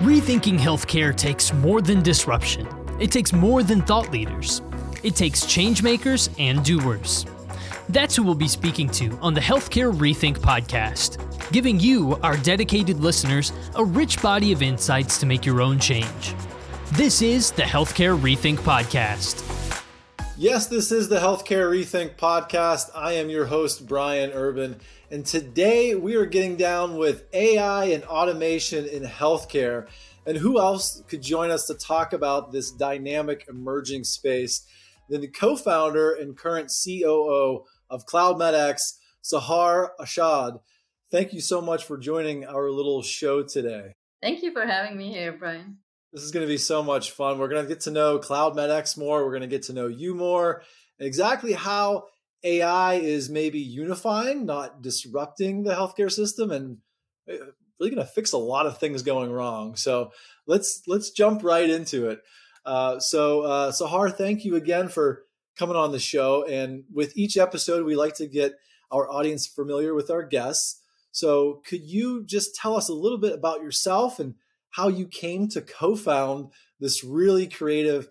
Rethinking healthcare takes more than disruption. It takes more than thought leaders. It takes changemakers and doers. That's who we'll be speaking to on the Healthcare Rethink podcast, giving you, our dedicated listeners, a rich body of insights to make your own change. This is the Healthcare Rethink podcast. Yes, this is the Healthcare Rethink podcast. I am your host, Brian Urban. And today we are getting down with AI and automation in healthcare. And who else could join us to talk about this dynamic emerging space than the co founder and current COO of CloudMedX, Sahar Arshad. Thank you so much for joining our little show today. Thank you for having me here, Brian. This is going to be so much fun. We're going to get to know CloudMedX more. We're going to get to know you more, exactly how AI is maybe unifying, not disrupting the healthcare system, and uh, really going to fix a lot of things going wrong. So let's let's jump right into it. Uh, so uh, Sahar, thank you again for coming on the show. And with each episode, we like to get our audience familiar with our guests. So could you just tell us a little bit about yourself and how you came to co-found this really creative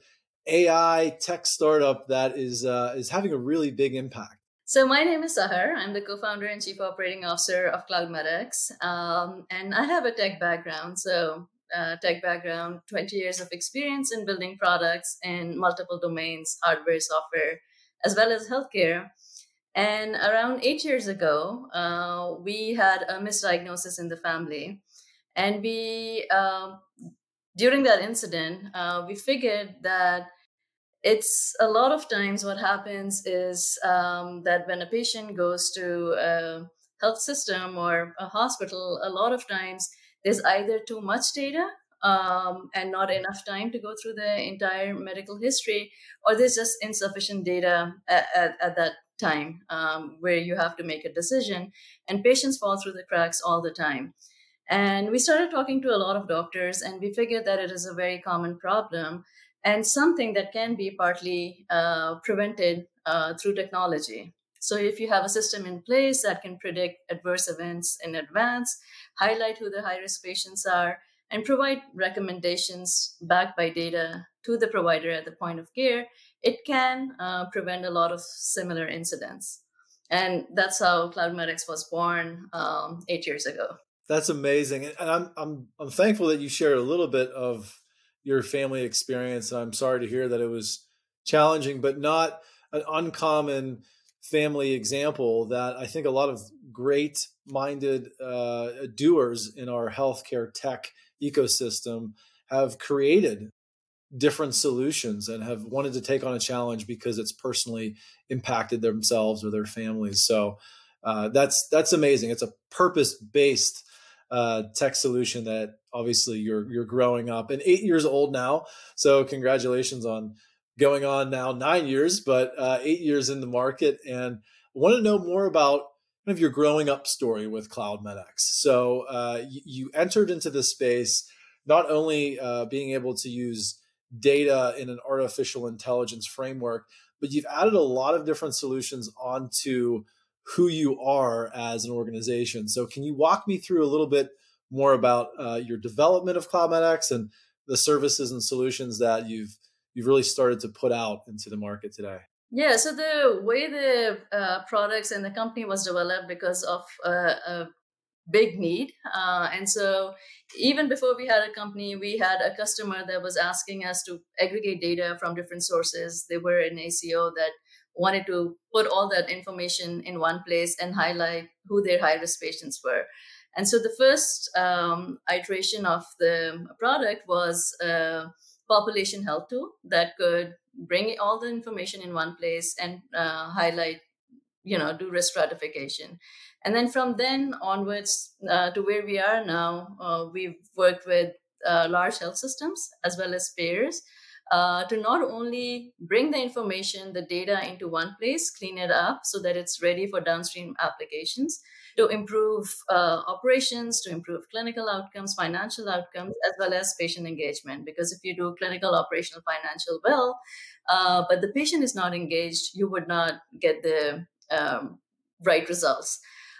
AI tech startup that is uh, is having a really big impact. So my name is Sahar. I'm the co-founder and chief operating officer of CloudMedX, um, and I have a tech background. So uh, tech background, 20 years of experience in building products in multiple domains, hardware, software, as well as healthcare. And around eight years ago, uh, we had a misdiagnosis in the family, and we um, during that incident, uh, we figured that it's a lot of times what happens is um, that when a patient goes to a health system or a hospital, a lot of times there's either too much data um, and not enough time to go through the entire medical history, or there's just insufficient data at, at, at that time um, where you have to make a decision, and patients fall through the cracks all the time. And we started talking to a lot of doctors, and we figured that it is a very common problem and something that can be partly uh, prevented uh, through technology. So, if you have a system in place that can predict adverse events in advance, highlight who the high risk patients are, and provide recommendations backed by data to the provider at the point of care, it can uh, prevent a lot of similar incidents. And that's how CloudMedX was born um, eight years ago. That's amazing, and I'm I'm I'm thankful that you shared a little bit of your family experience. And I'm sorry to hear that it was challenging, but not an uncommon family example that I think a lot of great minded uh, doers in our healthcare tech ecosystem have created different solutions and have wanted to take on a challenge because it's personally impacted themselves or their families. So uh, that's that's amazing. It's a purpose based uh, tech solution that obviously you're you're growing up and eight years old now. So congratulations on going on now nine years, but uh, eight years in the market. And I want to know more about kind of your growing up story with Cloud CloudMedX. So uh, you, you, entered into this space not only uh, being able to use data in an artificial intelligence framework, but you've added a lot of different solutions onto who you are as an organization. So, can you walk me through a little bit more about uh, your development of CloudMedX and the services and solutions that you've you've really started to put out into the market today? Yeah, so the way the uh, products and the company was developed because of uh, a big need, uh, and so even before we had a company, we had a customer that was asking us to aggregate data from different sources. They were an ACO that wanted to put all that information in one place and highlight who their high risk patients were. And so the first um, iteration of the product was a population health tool that could bring all the information in one place and uh, highlight, you know, do risk stratification. And then from then onwards uh, to where we are now, uh, we've worked with uh, large health systems as well as payers uh, to not only bring the information, the data into one place, clean it up so that it's ready for downstream applications, to improve uh, operations, to improve clinical outcomes, financial outcomes, as well as patient engagement. Because if you do clinical, operational, financial well, uh, but the patient is not engaged, you would not get the um, right results.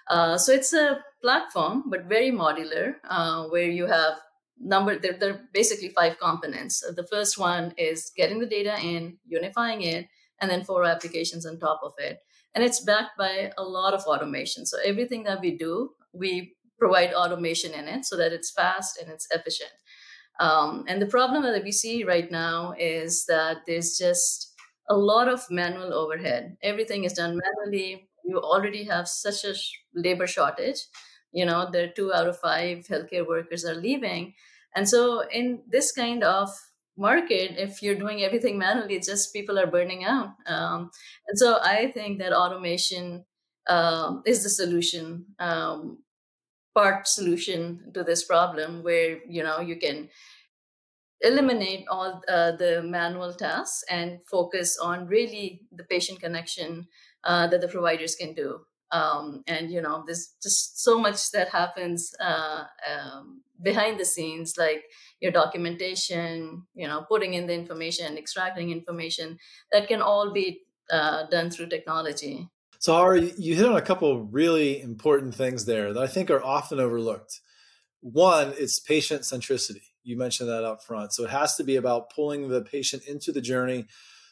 Uh, so it's a platform, but very modular, uh, where you have number there, there are basically five components. The first one is getting the data in, unifying it, and then four applications on top of it. And it's backed by a lot of automation. So everything that we do, we provide automation in it so that it's fast and it's efficient. Um, and the problem that we see right now is that there's just a lot of manual overhead. Everything is done manually. You already have such a labor shortage. You know, are two out of five healthcare workers are leaving. And so, in this kind of market, if you're doing everything manually, just people are burning out. Um, and so, I think that automation um, is the solution. Um, part solution to this problem where you know you can eliminate all uh, the manual tasks and focus on really the patient connection uh, that the providers can do um, and you know there's just so much that happens uh, um, behind the scenes like your documentation you know putting in the information extracting information that can all be uh, done through technology so Ari, you hit on a couple really important things there that i think are often overlooked one is patient centricity you mentioned that up front. So it has to be about pulling the patient into the journey.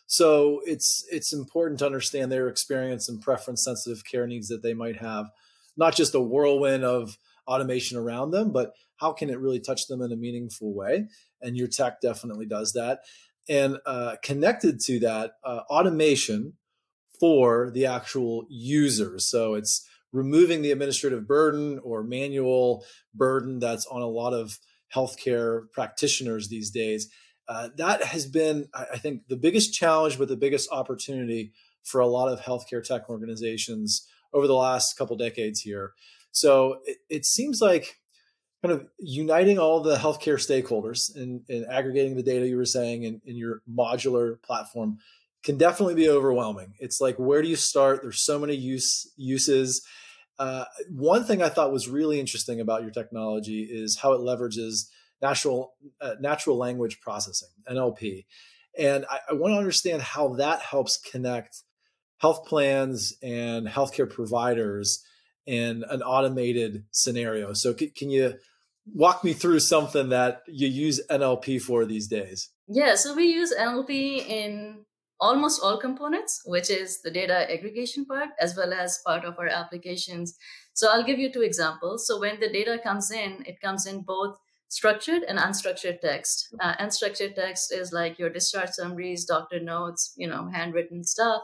So it's it's important to understand their experience and preference sensitive care needs that they might have, not just a whirlwind of automation around them, but how can it really touch them in a meaningful way? And your tech definitely does that. And uh, connected to that, uh, automation for the actual users. So it's removing the administrative burden or manual burden that's on a lot of healthcare practitioners these days. Uh, that has been, I think, the biggest challenge, but the biggest opportunity for a lot of healthcare tech organizations over the last couple decades here. So it, it seems like kind of uniting all the healthcare stakeholders and, and aggregating the data you were saying in, in your modular platform can definitely be overwhelming. It's like where do you start? There's so many use uses uh, one thing I thought was really interesting about your technology is how it leverages natural uh, natural language processing (NLP), and I, I want to understand how that helps connect health plans and healthcare providers in an automated scenario. So, can you walk me through something that you use NLP for these days? Yeah, so we use NLP in almost all components, which is the data aggregation part, as well as part of our applications. So I'll give you two examples. So when the data comes in, it comes in both structured and unstructured text. Uh, unstructured text is like your discharge summaries, doctor notes, you know, handwritten stuff.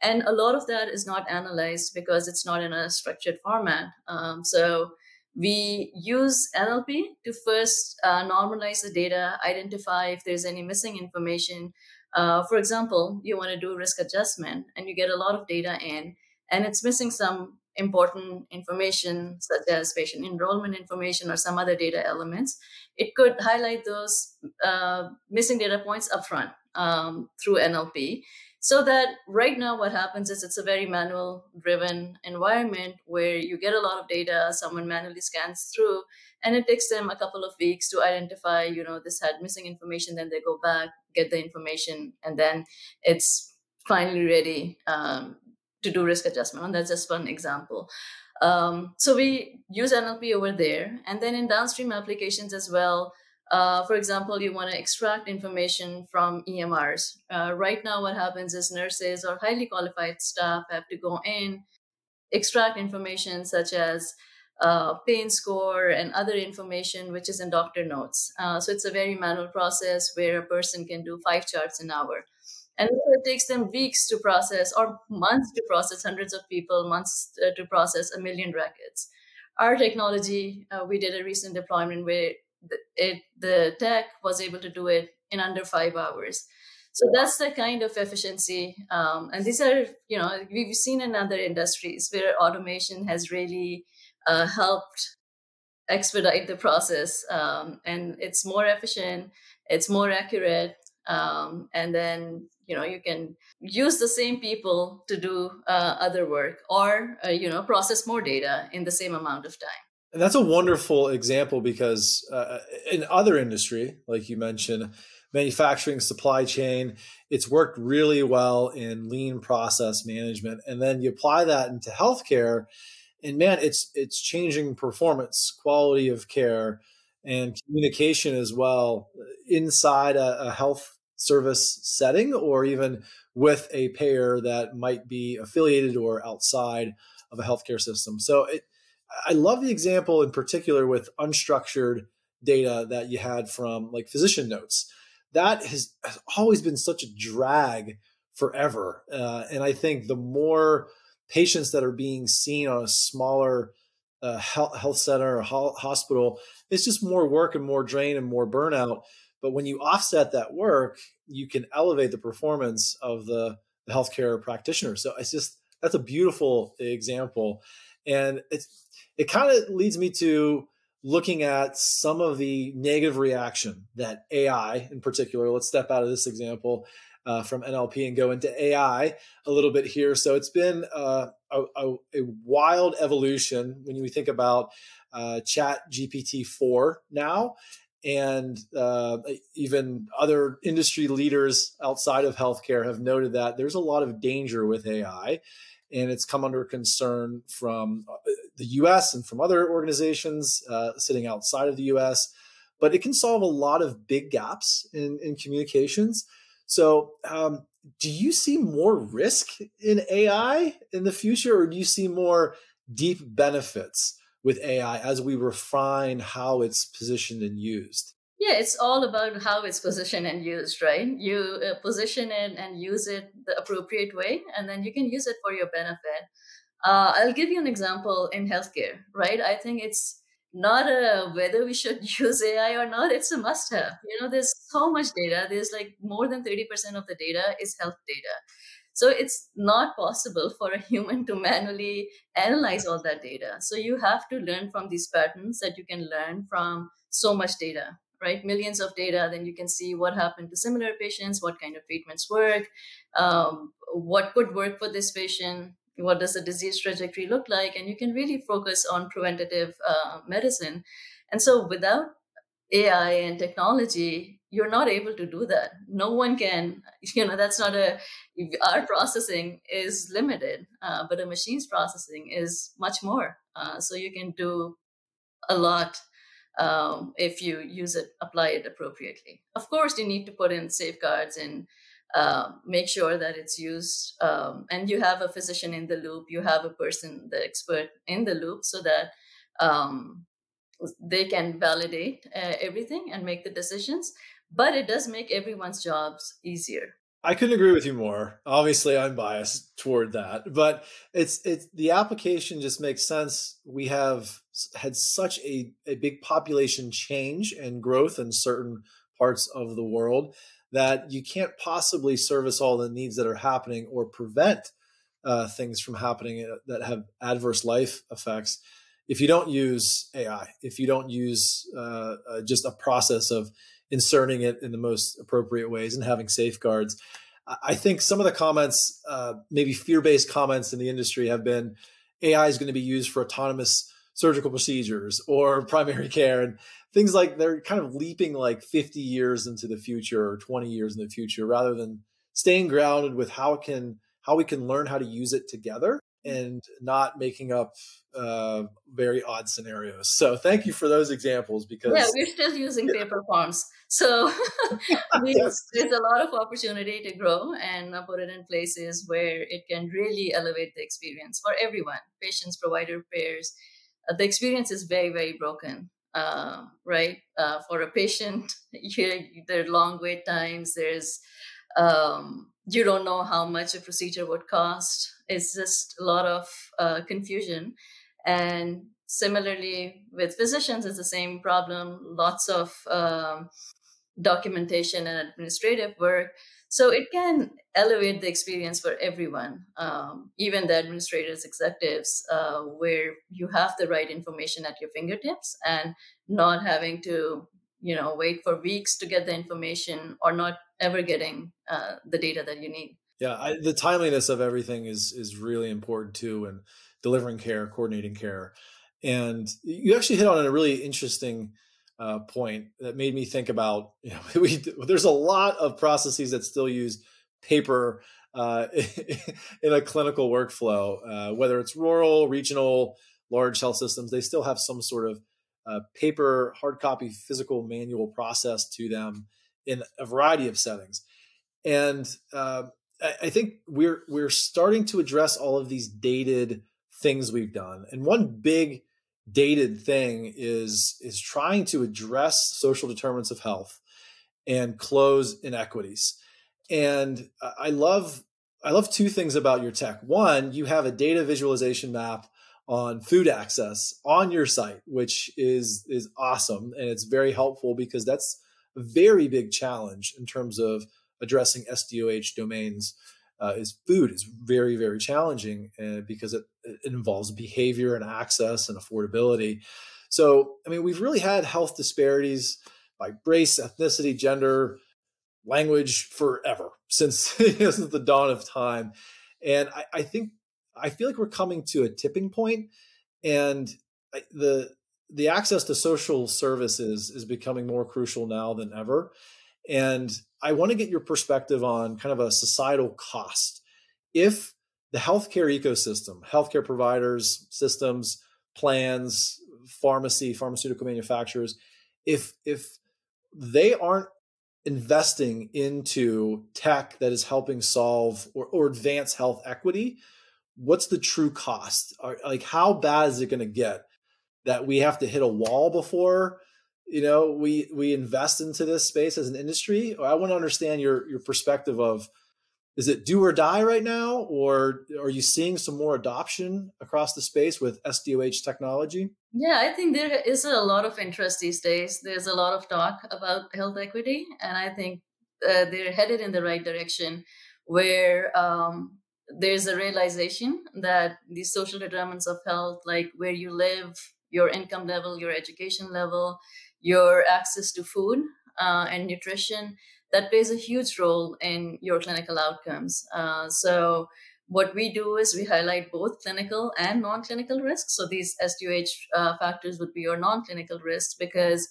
And a lot of that is not analyzed because it's not in a structured format. Um, so we use NLP to first uh, normalize the data, identify if there's any missing information, uh, for example, you want to do risk adjustment and you get a lot of data in, and it's missing some important information such as patient enrollment information or some other data elements. It could highlight those uh, missing data points upfront um, through NLP. So that right now, what happens is it's a very manual driven environment where you get a lot of data, someone manually scans through, and it takes them a couple of weeks to identify you know this had missing information then they go back get the information and then it's finally ready um, to do risk adjustment and that's just one example um, so we use nlp over there and then in downstream applications as well uh, for example, you want to extract information from EMRs. Uh, right now, what happens is nurses or highly qualified staff have to go in, extract information such as uh, pain score and other information which is in doctor notes. Uh, so it's a very manual process where a person can do five charts an hour. And so it takes them weeks to process or months to process hundreds of people, months uh, to process a million records. Our technology, uh, we did a recent deployment where the, it, the tech was able to do it in under five hours. So that's the kind of efficiency. Um, and these are, you know, we've seen in other industries where automation has really uh, helped expedite the process um, and it's more efficient it's more accurate um, and then you know you can use the same people to do uh, other work or uh, you know process more data in the same amount of time. And that's a wonderful example because uh, in other industry like you mentioned manufacturing supply chain it's worked really well in lean process management. And then you apply that into healthcare and man, it's it's changing performance, quality of care, and communication as well inside a, a health service setting or even with a payer that might be affiliated or outside of a healthcare system. So it, I love the example in particular with unstructured data that you had from like physician notes. That has, has always been such a drag forever. Uh, and I think the more patients that are being seen on a smaller uh, health, health center or ho- hospital, it's just more work and more drain and more burnout. But when you offset that work, you can elevate the performance of the, the healthcare practitioner. So it's just that's a beautiful example, and it's it kind of leads me to looking at some of the negative reaction that AI, in particular, let's step out of this example uh, from NLP and go into AI a little bit here. So it's been uh, a, a, a, wild evolution when we think about uh, Chat GPT 4 now. And uh, even other industry leaders outside of healthcare have noted that there's a lot of danger with AI and it's come under concern from uh, the US and from other organizations uh, sitting outside of the US. But it can solve a lot of big gaps in, in communications. So, um, do you see more risk in AI in the future, or do you see more deep benefits with AI as we refine how it's positioned and used? Yeah, it's all about how it's positioned and used, right? You uh, position it and use it the appropriate way, and then you can use it for your benefit. Uh, I'll give you an example in healthcare, right? I think it's not a whether we should use AI or not, it's a must have. You know, there's so much data. There's like more than 30% of the data is health data. So it's not possible for a human to manually analyze all that data. So you have to learn from these patterns that you can learn from so much data right? Millions of data, then you can see what happened to similar patients, what kind of treatments work, um, what could work for this patient, what does the disease trajectory look like, and you can really focus on preventative uh, medicine. And so without AI and technology, you're not able to do that. No one can, you know, that's not a, our processing is limited, uh, but a machine's processing is much more. Uh, so you can do a lot um, if you use it, apply it appropriately. Of course, you need to put in safeguards and uh, make sure that it's used. Um, and you have a physician in the loop, you have a person, the expert in the loop, so that um, they can validate uh, everything and make the decisions. But it does make everyone's jobs easier. I couldn't agree with you more. Obviously, I'm biased toward that, but it's it's the application just makes sense. We have had such a, a big population change and growth in certain parts of the world that you can't possibly service all the needs that are happening or prevent uh, things from happening uh, that have adverse life effects if you don't use AI, if you don't use uh, uh, just a process of inserting it in the most appropriate ways and having safeguards. I think some of the comments, uh, maybe fear based comments in the industry, have been AI is going to be used for autonomous surgical procedures or primary care and things like they're kind of leaping like 50 years into the future or 20 years in the future rather than staying grounded with how it can how we can learn how to use it together and not making up uh, very odd scenarios. So thank you for those examples because yeah, we're still using paper forms, so we, yes. there's a lot of opportunity to grow and put it in places where it can really elevate the experience for everyone, patients, provider, payers. Uh, the experience is very very broken. Uh, right uh, for a patient, there are long wait times. There's um, you don't know how much a procedure would cost. It's just a lot of uh, confusion. And similarly, with physicians, it's the same problem lots of um, documentation and administrative work. So it can elevate the experience for everyone, um, even the administrators, executives, uh, where you have the right information at your fingertips and not having to, you know, wait for weeks to get the information or not ever getting uh, the data that you need. Yeah, I, the timeliness of everything is is really important too, and delivering care, coordinating care, and you actually hit on a really interesting uh, point that made me think about. You know, we there's a lot of processes that still use paper uh, in a clinical workflow, uh, whether it's rural, regional, large health systems. They still have some sort of uh, paper, hard copy, physical, manual process to them in a variety of settings. And uh, I, think we're we're starting to address all of these dated things we've done. And one big dated thing is is trying to address social determinants of health and close inequities. And I love I love two things about your tech. One, you have a data visualization map on food access on your site, which is is awesome and it's very helpful because that's a very big challenge in terms of addressing SDOH domains. Uh, is food is very very challenging uh, because it, it involves behavior and access and affordability. So I mean we've really had health disparities by race, ethnicity, gender, language forever since, the dawn of time. And I, I, think I feel like we're coming to a tipping point, and the the access to social services is becoming more crucial now than ever. And I want to get your perspective on kind of a societal cost. If the healthcare ecosystem, healthcare providers, systems, plans, pharmacy, pharmaceutical manufacturers, if if they aren't investing into tech that is helping solve or, or advance health equity, what's the true cost? Are, like, how bad is it going to get that we have to hit a wall before you know we we invest into this space as an industry? I want to understand your your perspective of is it do or die right now, or are you seeing some more adoption across the space with SDOH technology? Yeah, I think there is a lot of interest these days. There's a lot of talk about health equity, and I think uh, they're headed in the right direction where um, there's a realization that these social determinants of health, like where you live, your income level, your education level, your access to food uh, and nutrition, that plays a huge role in your clinical outcomes. Uh, so, what we do is we highlight both clinical and non clinical risks. So, these SDOH uh, factors would be your non clinical risks because.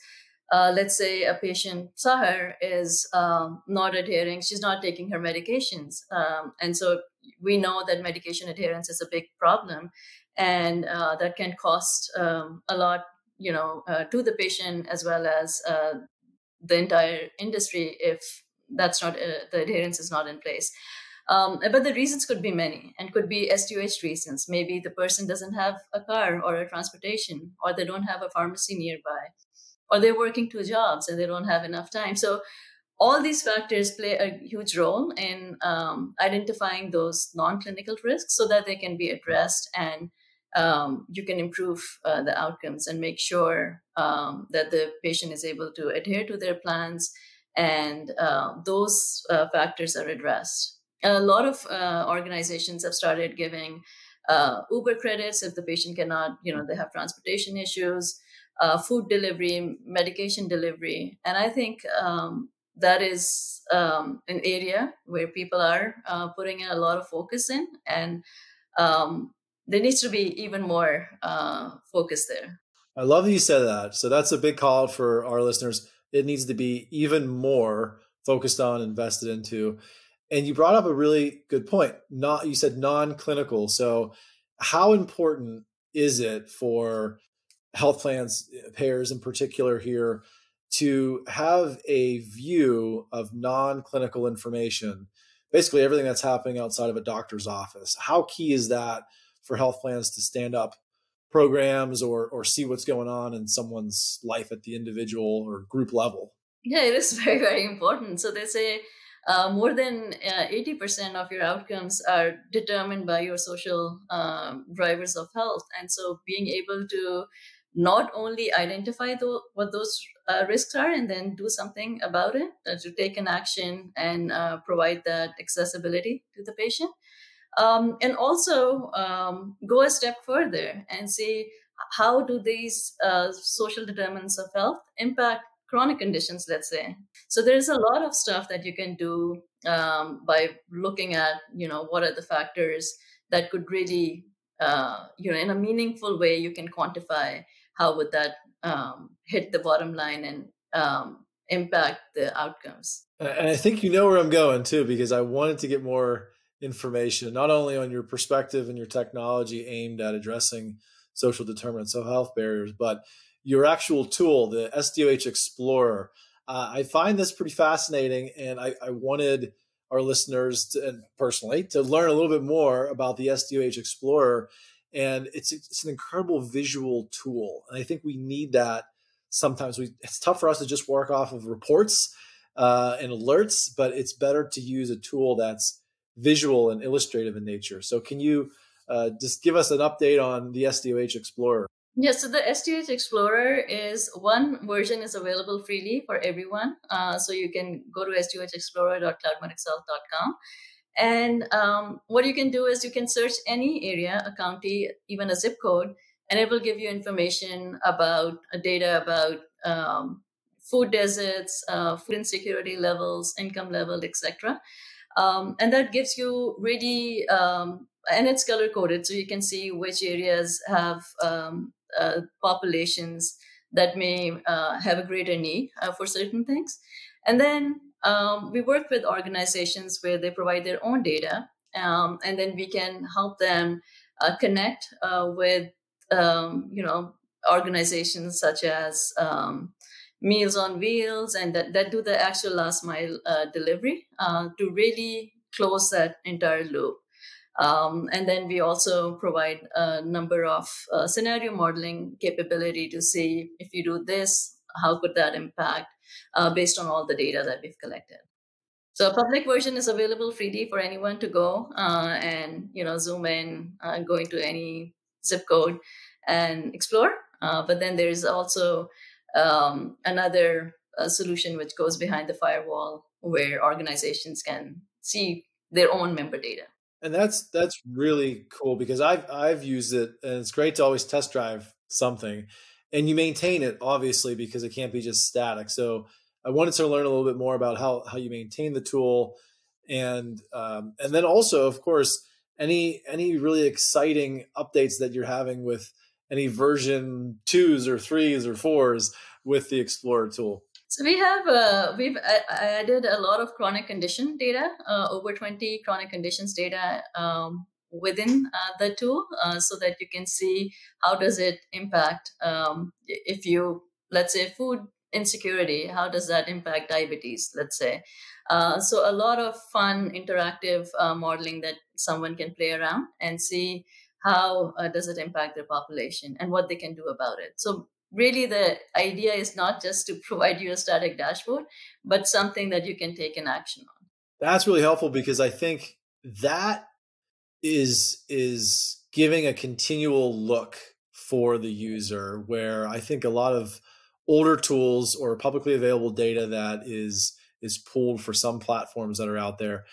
Uh, let's say a patient Sahar is um, not adhering, she's not taking her medications. Um, and so we know that medication adherence is a big problem and uh, that can cost um, a lot you know uh, to the patient as well as uh, the entire industry if that's not uh, the adherence is not in place. Um, but the reasons could be many and could be SDOH reasons. Maybe the person doesn't have a car or a transportation, or they don't have a pharmacy nearby, or they're working two jobs and they don't have enough time. So all these factors play a huge role in um, identifying those non-clinical risks so that they can be addressed and um, you can improve uh, the outcomes and make sure um, that the patient is able to adhere to their plans and uh, those uh, factors are addressed. A lot of uh, organizations have started giving uh, Uber credits if the patient cannot, you know, they have transportation issues, uh, food delivery, medication delivery. And I think um, that is um, an area where people are putting in a lot of focus in. And um, there needs to be even more uh, focus there. I love that you said that. So that's a big call for our listeners. It needs to be even more focused on, invested into. And you brought up a really good point. Not you said non-clinical. So how important is it for health plans, payers in particular here, to have a view of non-clinical information, basically everything that's happening outside of a doctor's office? How key is that for health plans to stand up programs or or see what's going on in someone's life at the individual or group level. Yeah it is very very important. So they say uh, more than uh, 80% of your outcomes are determined by your social um, drivers of health. And so being able to not only identify the, what those uh, risks are and then do something about it uh, to take an action and uh, provide that accessibility to the patient um, and also um, go a step further and see how do these uh, social determinants of health impact chronic conditions let's say? So there's a lot of stuff that you can do um, by looking at you know what are the factors that could really uh, you know in a meaningful way you can quantify how would that um, hit the bottom line and um, impact the outcomes. And i think you know where i'm going too because i wanted to get more information, not only on your perspective and your technology aimed at addressing social determinants of health barriers, but your actual tool, the SDOH Explorer. Uh, I find this pretty fascinating, and I, I wanted our listeners to, and personally to learn a little bit more about the SDOH Explorer. And it's it's an incredible visual tool, and I think we need that sometimes. We it's tough for us to just work off of reports uh, and alerts, but it's better to use a tool that's visual and illustrative in nature. So, can you uh, just give us an update on the SDOH Explorer? Yes, so the SDOH Explorer is one version is available freely for everyone. Uh, so you can go to sdohexplorer.cloudmedxhealth.com. And um, what you can do is you can search any area, a county, even a zip code, and it will give you information about uh, data about um, food deserts, uh, food insecurity levels, income level, etc. Um, and that gives you really, um, and it's color coded, so you can see which areas have um, uh, populations that may uh, have a greater need uh, for certain things. And then um, we work with organizations where they provide their own data, um, and then we can help them uh, connect uh, with, um, you know, organizations such as um, Meals on Wheels and that, that do the actual last mile uh, delivery to really close that entire loop. Um, and then we also provide a number of uh, scenario modeling capability to see if you do this, how could that impact uh, based on all the data that we've collected. So a public version is available freely for anyone to go uh, and you know zoom in, uh, go into any zip code and explore. Uh, but then there is also um, another uh, solution which goes behind the firewall where organizations can see their own member data and that's that's really cool because I've I've used it and it's great to always test drive something, and you maintain it obviously because it can't be just static. So I wanted to learn a little bit more about how how you maintain the tool, and um, and then also of course any any really exciting updates that you're having with any version twos or threes or fours with the Explorer tool. So we have uh, we've added a lot of chronic condition data, uh, over 20 chronic conditions data um, within uh, the tool, uh, so that you can see how does it impact um, if you let's say food insecurity, how does that impact diabetes? Let's say. Uh, so a lot of fun interactive uh, modeling that someone can play around and see how uh, does it impact their population and what they can do about it. So really the idea is not just to provide you a static dashboard, but something that you can take an action on. That's really helpful because I think that is is giving a continual look for the user where I think a lot of older tools or publicly available data that is is pulled for some platforms that are out there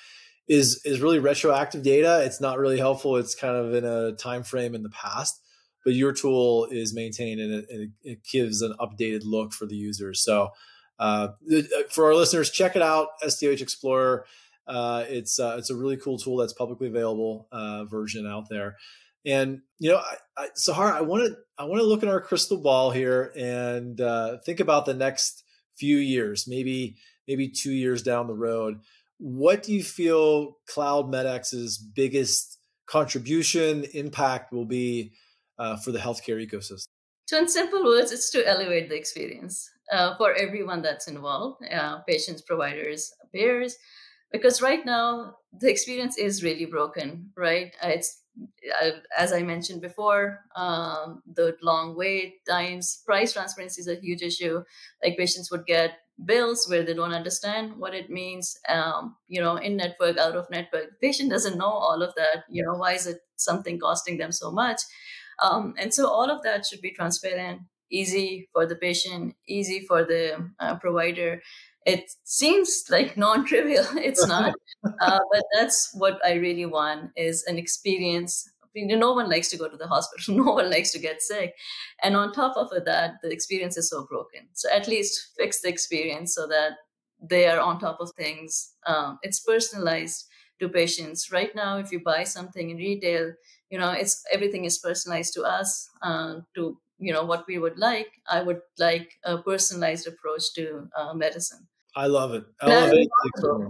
is is really retroactive data. It's not really helpful. It's kind of in a time frame in the past but your tool is maintained and it, it gives an updated look for the users. So uh, uh, for our listeners, check it out, SDOH Explorer. Uh, it's uh, it's a really cool tool that's publicly available uh, version out there. And you know, I, I, Sahar, I want to I want to look at our crystal ball here and uh, think about the next few years, maybe maybe two years down the road. What do you feel Cloud MedX's biggest contribution impact will be uh, for the healthcare ecosystem? So, in simple words, it's to elevate the experience uh, for everyone that's involved uh, patients, providers, payers. Because right now, the experience is really broken, right? Uh, it's uh, as I mentioned before, um, the long wait times, price transparency is a huge issue. Like patients would get bills where they don't understand what it means, um, you know, in network, out of network. The patient doesn't know all of that. You know, why is it something costing them so much? Um, and so all of that should be transparent, easy for the patient, easy for the uh, provider. It seems like non-trivial. It's not, uh, but that's what I really want is an experience. No one likes to go to the hospital. No one likes to get sick. And on top of that, the experience is so broken. So at least fix the experience so that they are on top of things. Um, it's personalized to patients. Right now, if you buy something in retail, you know it's everything is personalized to us uh, to you know what we would like i would like a personalized approach to uh, medicine i love it.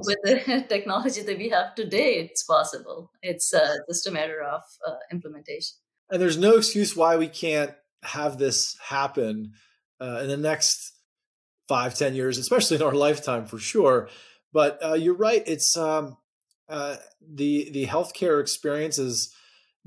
With the technology that we have today it's possible. It's uh, just a matter of uh, implementation. And there's no excuse why we can't have this happen uh, in the next five, ten years, especially in our lifetime for sure. But uh, you're right; it's um, uh, the the healthcare experience is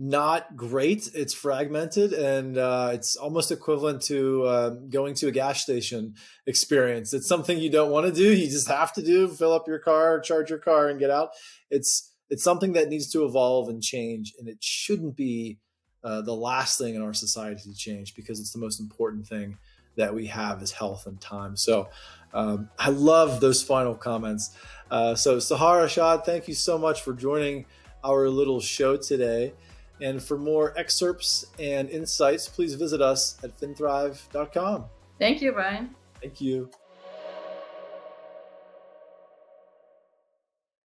not great. It's fragmented and uh, it's almost equivalent to uh, going to a gas station experience. It's something you don't want to do. You just have to do. Fill up your car, charge your car, and get out. It's it's something that needs to evolve and change, and it shouldn't be uh, the last thing in our society to change because it's the most important thing that we have is health and time. So um, I love those final comments. Uh, so Sahar Arshad, thank you so much for joining our little show today. And for more excerpts and insights, please visit us at finthrive.com. Thank you, Brian. Thank you.